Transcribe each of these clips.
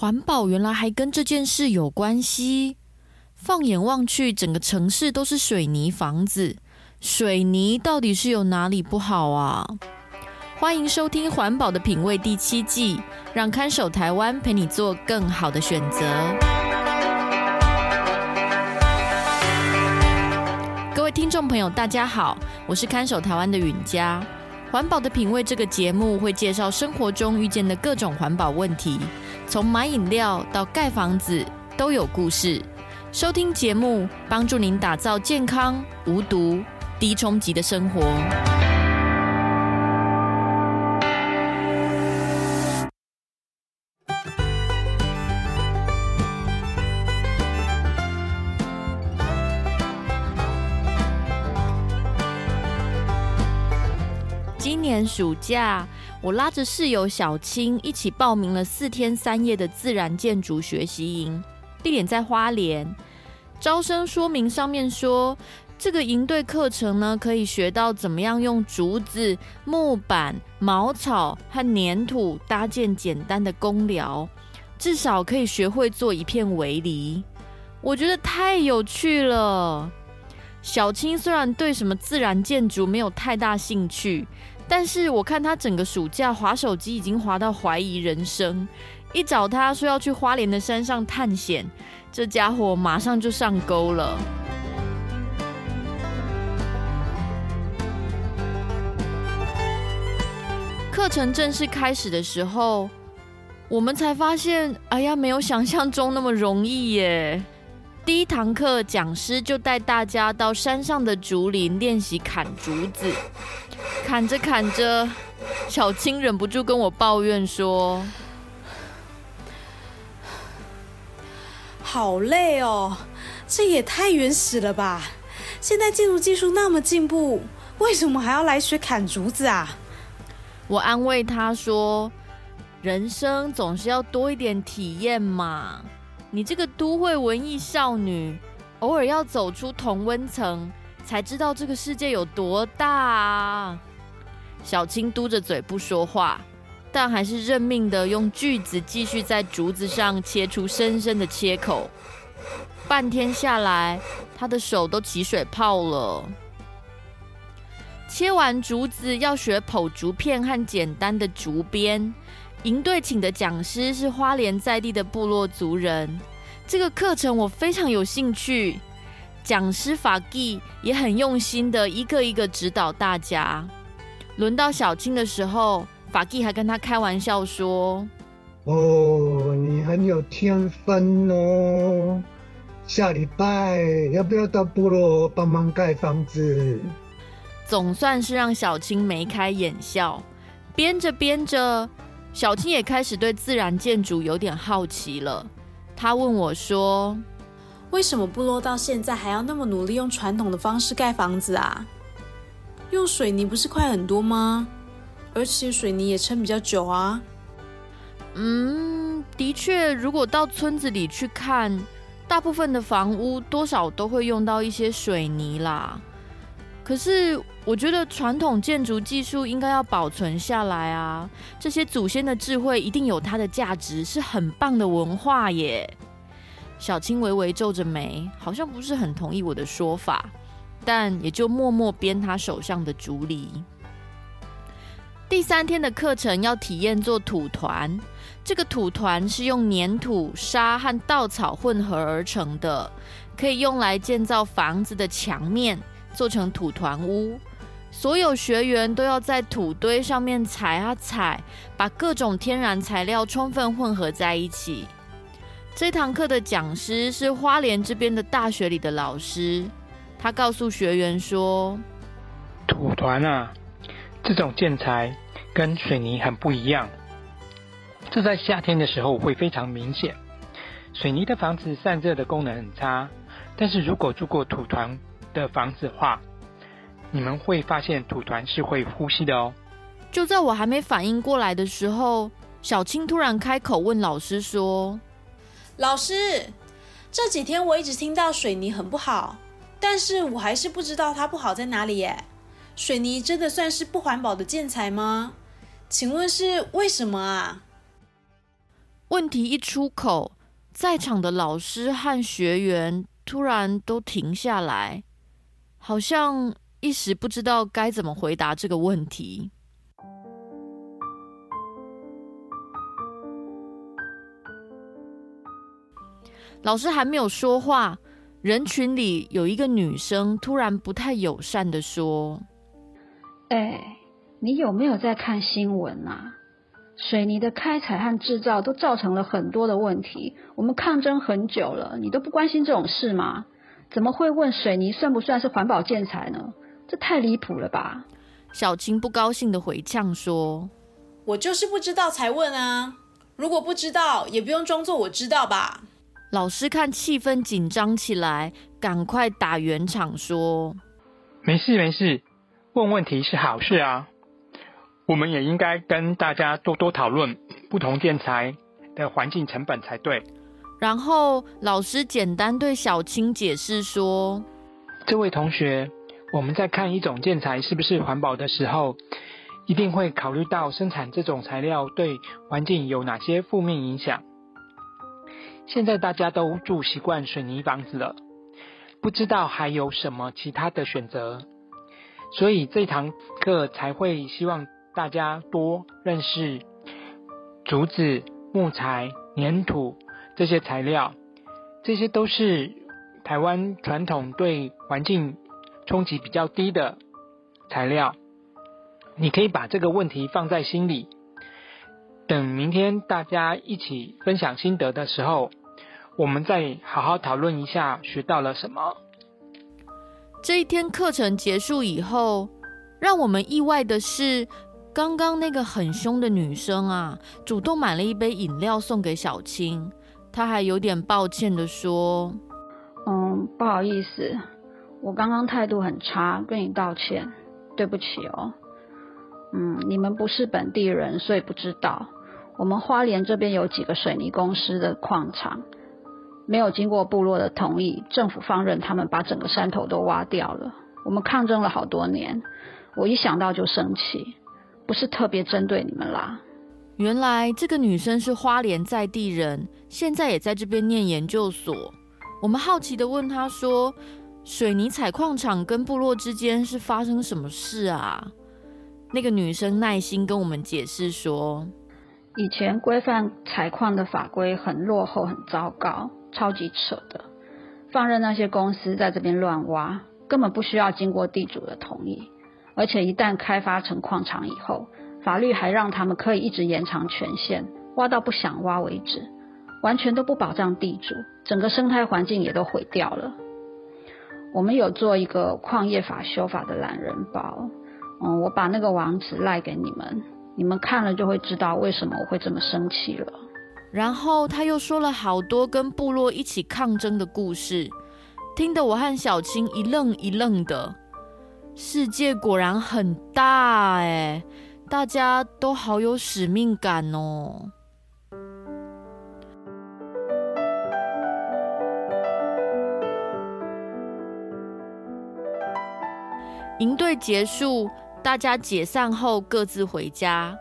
环保原来还跟这件事有关系。放眼望去，整个城市都是水泥房子，水泥到底是有哪里不好啊？欢迎收听《环保的品味》第七季，让看守台湾陪你做更好的选择。各位听众朋友，大家好，我是看守台湾的允嘉。《环保的品味》这个节目会介绍生活中遇见的各种环保问题，从买饮料到盖房子都有故事。收听节目，帮助您打造健康、无毒、低冲击的生活。今年暑假，我拉着室友小青一起报名了四天三夜的自然建筑学习营。地点在花莲，招生说明上面说，这个营队课程呢，可以学到怎么样用竹子、木板、茅草和粘土搭建简单的工寮，至少可以学会做一片围篱。我觉得太有趣了。小青虽然对什么自然建筑没有太大兴趣，但是我看他整个暑假滑手机已经滑到怀疑人生。一找他说要去花莲的山上探险，这家伙马上就上钩了。课程正式开始的时候，我们才发现，哎呀，没有想象中那么容易耶！第一堂课，讲师就带大家到山上的竹林练习砍竹子，砍着砍着，小青忍不住跟我抱怨说。好累哦，这也太原始了吧！现在建筑技术那么进步，为什么还要来学砍竹子啊？我安慰他说：“人生总是要多一点体验嘛。你这个都会文艺少女，偶尔要走出同温层，才知道这个世界有多大啊。”小青嘟着嘴不说话。但还是认命的用锯子继续在竹子上切出深深的切口。半天下来，他的手都起水泡了。切完竹子要学剖竹片和简单的竹编。营队请的讲师是花莲在地的部落族人。这个课程我非常有兴趣。讲师法纪也很用心的一个一个指导大家。轮到小青的时候。法纪还跟他开玩笑说：“哦，你很有天分哦，下礼拜要不要到部落帮忙盖房子？”总算是让小青眉开眼笑。编着编着，小青也开始对自然建筑有点好奇了。他问我说：“为什么部落到现在还要那么努力用传统的方式盖房子啊？用水泥不是快很多吗？”而且水泥也撑比较久啊。嗯，的确，如果到村子里去看，大部分的房屋多少都会用到一些水泥啦。可是我觉得传统建筑技术应该要保存下来啊，这些祖先的智慧一定有它的价值，是很棒的文化耶。小青微微皱着眉，好像不是很同意我的说法，但也就默默编他手上的竹篱。第三天的课程要体验做土团，这个土团是用粘土、沙和稻草混合而成的，可以用来建造房子的墙面，做成土团屋。所有学员都要在土堆上面踩啊踩，把各种天然材料充分混合在一起。这堂课的讲师是花莲这边的大学里的老师，他告诉学员说：“土团啊。”这种建材跟水泥很不一样，这在夏天的时候会非常明显。水泥的房子散热的功能很差，但是如果住过土团的房子的话，你们会发现土团是会呼吸的哦。就在我还没反应过来的时候，小青突然开口问老师说：“老师，这几天我一直听到水泥很不好，但是我还是不知道它不好在哪里耶。”水泥真的算是不环保的建材吗？请问是为什么啊？问题一出口，在场的老师和学员突然都停下来，好像一时不知道该怎么回答这个问题。老师还没有说话，人群里有一个女生突然不太友善的说：“哎，你有没有在看新闻啊？水泥的开采和制造都造成了很多的问题，我们抗争很久了，你都不关心这种事吗？怎么会问水泥算不算是环保建材呢？这太离谱了吧！”小青不高兴的回呛说：“我就是不知道才问啊，如果不知道，也不用装作我知道吧。”老师看气氛紧张起来，赶快打圆场说：“没事没事，问问题是好事啊。我们也应该跟大家多多讨论不同建材的环境成本才对。”然后老师简单对小青解释说：“这位同学，我们在看一种建材是不是环保的时候，一定会考虑到生产这种材料对环境有哪些负面影响。”现在大家都住习惯水泥房子了，不知道还有什么其他的选择，所以这堂课才会希望大家多认识竹子、木材、粘土这些材料，这些都是台湾传统对环境冲击比较低的材料。你可以把这个问题放在心里，等明天大家一起分享心得的时候。我们再好好讨论一下学到了什么。这一天课程结束以后，让我们意外的是，刚刚那个很凶的女生啊，主动买了一杯饮料送给小青。他还有点抱歉的说：“嗯，不好意思，我刚刚态度很差，跟你道歉，对不起哦。嗯，你们不是本地人，所以不知道，我们花莲这边有几个水泥公司的矿场。”没有经过部落的同意，政府放任他们把整个山头都挖掉了。我们抗争了好多年，我一想到就生气，不是特别针对你们啦。原来这个女生是花莲在地人，现在也在这边念研究所。我们好奇地问她说：“水泥采矿场跟部落之间是发生什么事啊？”那个女生耐心跟我们解释说：“以前规范采矿的法规很落后，很糟糕。”超级扯的，放任那些公司在这边乱挖，根本不需要经过地主的同意，而且一旦开发成矿场以后，法律还让他们可以一直延长权限，挖到不想挖为止，完全都不保障地主，整个生态环境也都毁掉了。我们有做一个矿业法修法的懒人包，嗯，我把那个网址赖给你们，你们看了就会知道为什么我会这么生气了。然后他又说了好多跟部落一起抗争的故事，听得我和小青一愣一愣的。世界果然很大哎，大家都好有使命感哦。营队结束，大家解散后各自回家，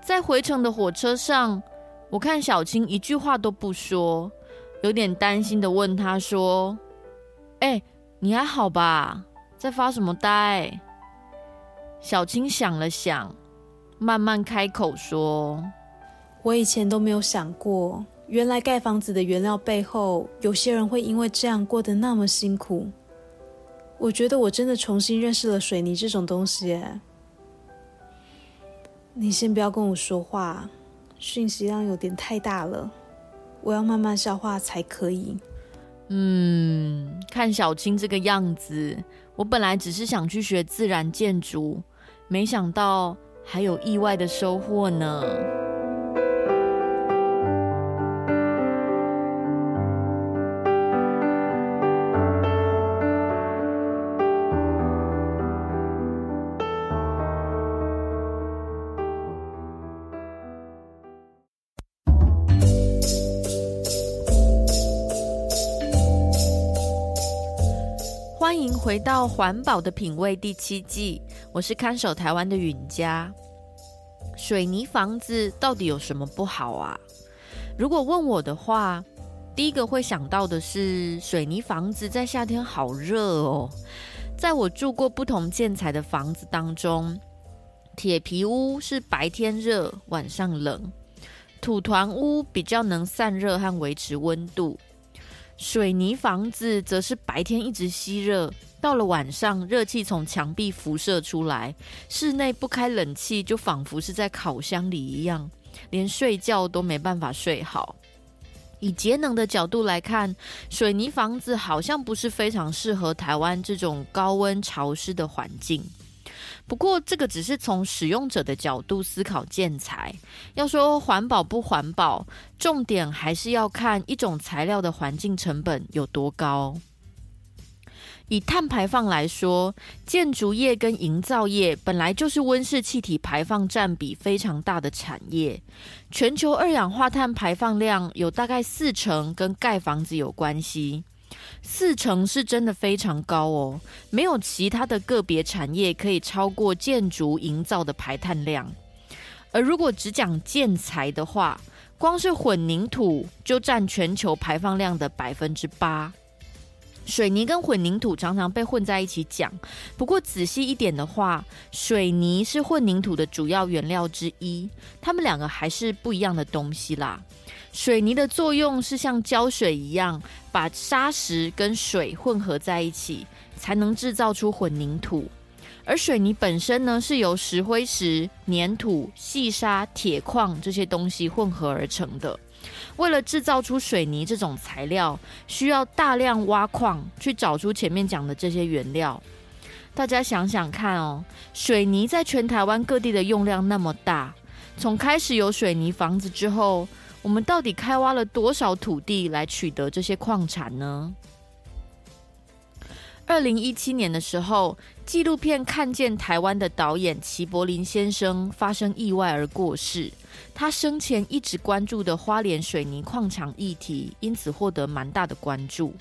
在回程的火车上。我看小青一句话都不说，有点担心的问他说：“哎、你还好吧？在发什么呆？”小青想了想，慢慢开口说：“我以前都没有想过，原来盖房子的原料背后，有些人会因为这样过得那么辛苦。我觉得我真的重新认识了水泥这种东西。”哎，你先不要跟我说话。讯息量有点太大了，我要慢慢消化才可以。嗯，看小青这个样子，我本来只是想去学自然建筑，没想到还有意外的收获呢。欢迎回到《环保的品味》第七季，我是看守台湾的允嘉。水泥房子到底有什么不好啊？如果问我的话，第一个会想到的是水泥房子在夏天好热哦。在我住过不同建材的房子当中，铁皮屋是白天热，晚上冷；土团屋比较能散热和维持温度；水泥房子则是白天一直吸热，到了晚上热气从墙壁辐射出来，室内不开冷气就仿佛是在烤箱里一样，连睡觉都没办法睡好。以节能的角度来看，水泥房子好像不是非常适合台湾这种高温潮湿的环境。不过，这个只是从使用者的角度思考建材。要说环保不环保，重点还是要看一种材料的环境成本有多高。以碳排放来说，建筑业跟营造业本来就是温室气体排放占比非常大的产业。全球二氧化碳排放量有大概四成跟盖房子有关系，四成是真的非常高哦。没有其他的个别产业可以超过建筑营造的排碳量。而如果只讲建材的话，光是混凝土就占全球排放量的百分之八。水泥跟混凝土常常被混在一起讲，不过仔细一点的话，水泥是混凝土的主要原料之一，它们两个还是不一样的东西啦。水泥的作用是像胶水一样，把砂石跟水混合在一起，才能制造出混凝土。而水泥本身呢，是由石灰石、粘土、细沙、铁矿这些东西混合而成的。为了制造出水泥这种材料，需要大量挖矿去找出前面讲的这些原料。大家想想看哦，水泥在全台湾各地的用量那么大，从开始有水泥房子之后，我们到底开挖了多少土地来取得这些矿产呢？二零一七年的时候，纪录片《看见台湾》的导演齐柏林先生发生意外而过世。他生前一直关注的花莲水泥矿场议题，因此获得蛮大的关注。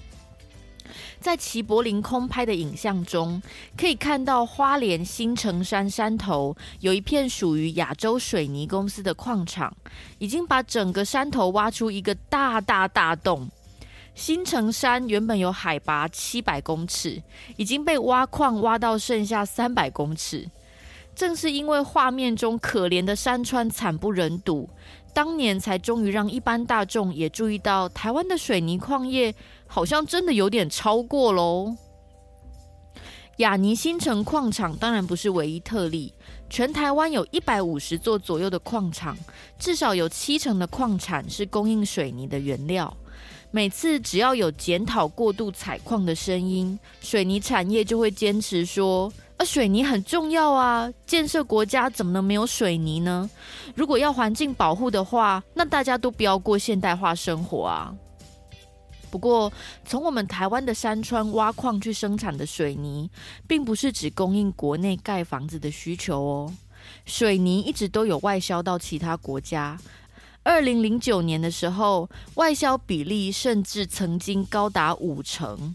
在齐柏林空拍的影像中，可以看到花莲新城山山头有一片属于亚洲水泥公司的矿场，已经把整个山头挖出一个大大大洞。新城山原本有海拔七百公尺，已经被挖矿挖到剩下三百公尺。正是因为画面中可怜的山川惨不忍睹，当年才终于让一般大众也注意到，台湾的水泥矿业好像真的有点超过喽。亚泥新城矿场当然不是唯一特例，全台湾有一百五十座左右的矿场，至少有七成的矿产是供应水泥的原料。每次只要有检讨过度采矿的声音，水泥产业就会坚持说：“啊，水泥很重要啊，建设国家怎么能没有水泥呢？如果要环境保护的话，那大家都不要过现代化生活啊。”不过，从我们台湾的山川挖矿去生产的水泥，并不是只供应国内盖房子的需求哦，水泥一直都有外销到其他国家。二零零九年的时候，外销比例甚至曾经高达五成，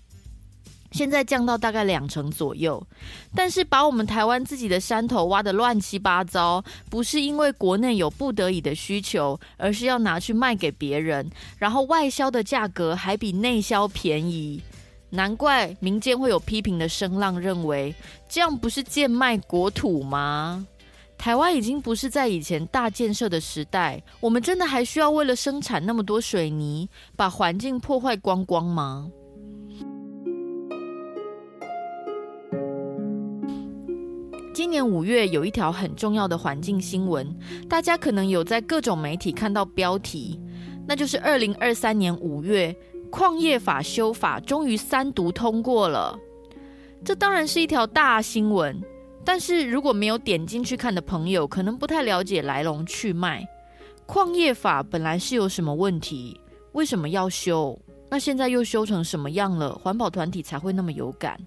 现在降到大概两成左右。但是把我们台湾自己的山头挖得乱七八糟，不是因为国内有不得已的需求，而是要拿去卖给别人，然后外销的价格还比内销便宜。难怪民间会有批评的声浪，认为这样不是贱卖国土吗？台湾已经不是在以前大建设的时代，我们真的还需要为了生产那么多水泥，把环境破坏光光吗？今年五月有一条很重要的环境新闻，大家可能有在各种媒体看到标题，那就是二零二三年五月矿业法修法终于三读通过了，这当然是一条大新闻。但是如果没有点进去看的朋友，可能不太了解来龙去脉。矿业法本来是有什么问题？为什么要修？那现在又修成什么样了？环保团体才会那么有感？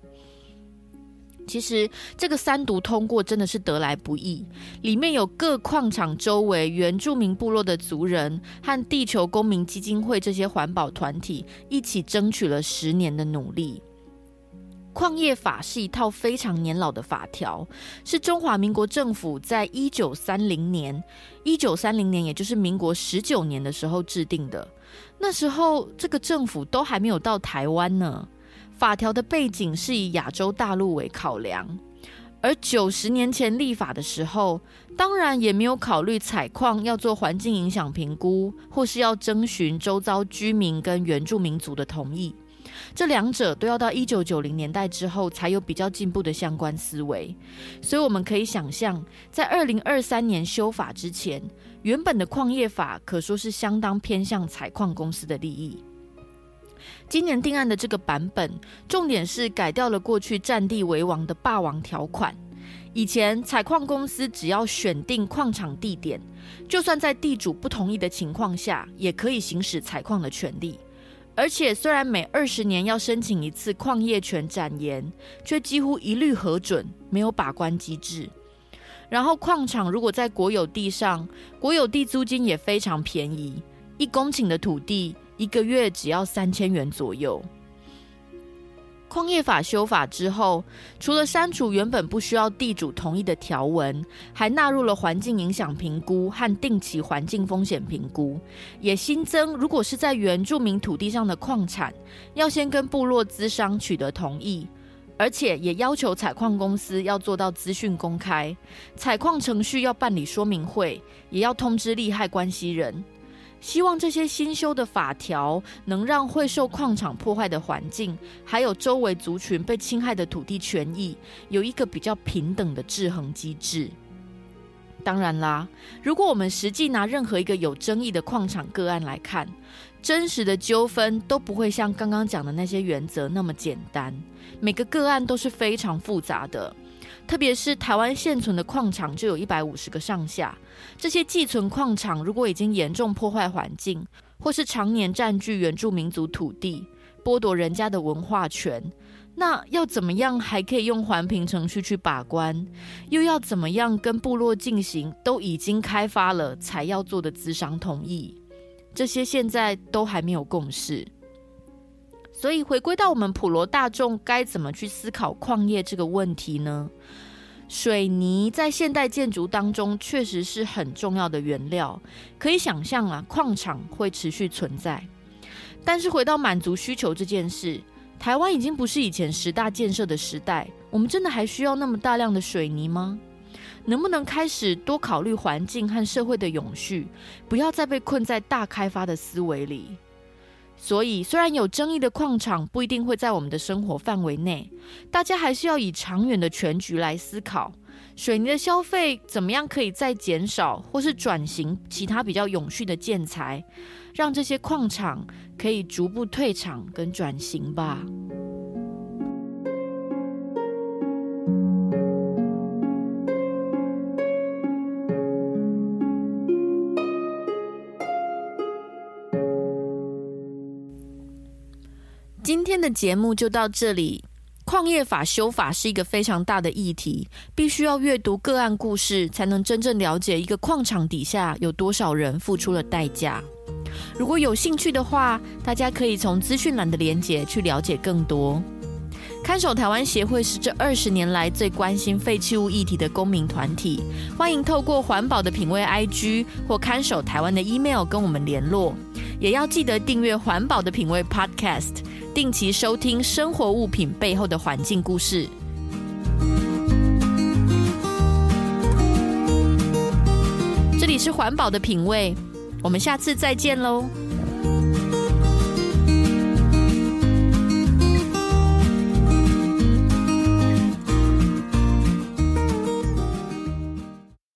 其实这个三读通过真的是得来不易，里面有各矿场周围原住民部落的族人和地球公民基金会这些环保团体一起争取了十年的努力。矿业法是一套非常年老的法条，是中华民国政府在一九三零年，一九三零年也就是民国十九年的时候制定的。那时候这个政府都还没有到台湾呢。法条的背景是以亚洲大陆为考量，而九十年前立法的时候，当然也没有考虑采矿要做环境影响评估，或是要征询周遭居民跟原住民族的同意。这两者都要到一九九零年代之后才有比较进步的相关思维，所以我们可以想象，在二零二三年修法之前，原本的矿业法可说是相当偏向采矿公司的利益。今年定案的这个版本，重点是改掉了过去占地为王的霸王条款。以前采矿公司只要选定矿场地点，就算在地主不同意的情况下，也可以行使采矿的权利。而且，虽然每二十年要申请一次矿业权展延，却几乎一律核准，没有把关机制。然后，矿场如果在国有地上，国有地租金也非常便宜，一公顷的土地一个月只要三千元左右。矿业法修法之后，除了删除原本不需要地主同意的条文，还纳入了环境影响评估和定期环境风险评估，也新增如果是在原住民土地上的矿产，要先跟部落资商取得同意，而且也要求采矿公司要做到资讯公开，采矿程序要办理说明会，也要通知利害关系人。希望这些新修的法条能让会受矿场破坏的环境，还有周围族群被侵害的土地权益，有一个比较平等的制衡机制。当然啦，如果我们实际拿任何一个有争议的矿场个案来看，真实的纠纷都不会像刚刚讲的那些原则那么简单，每个个案都是非常复杂的。特别是台湾现存的矿场就有一百五十个上下，这些寄存矿场如果已经严重破坏环境，或是常年占据原住民族土地，剥夺人家的文化权，那要怎么样还可以用环评程序去把关？又要怎么样跟部落进行都已经开发了才要做的资商同意？这些现在都还没有共识。所以回归到我们普罗大众该怎么去思考矿业这个问题呢？水泥在现代建筑当中确实是很重要的原料，可以想象啊，矿场会持续存在。但是回到满足需求这件事，台湾已经不是以前十大建设的时代，我们真的还需要那么大量的水泥吗？能不能开始多考虑环境和社会的永续，不要再被困在大开发的思维里？所以，虽然有争议的矿场不一定会在我们的生活范围内，大家还是要以长远的全局来思考，水泥的消费怎么样可以再减少，或是转型其他比较永续的建材，让这些矿场可以逐步退场跟转型吧。今天的节目就到这里。矿业法修法是一个非常大的议题，必须要阅读个案故事，才能真正了解一个矿场底下有多少人付出了代价。如果有兴趣的话，大家可以从资讯栏的连结去了解更多。看守台湾协会是这二十年来最关心废弃物议题的公民团体，欢迎透过环保的品味 IG 或看守台湾的 email 跟我们联络，也要记得订阅环保的品味 Podcast。定期收听生活物品背后的环境故事。这里是环保的品味，我们下次再见喽。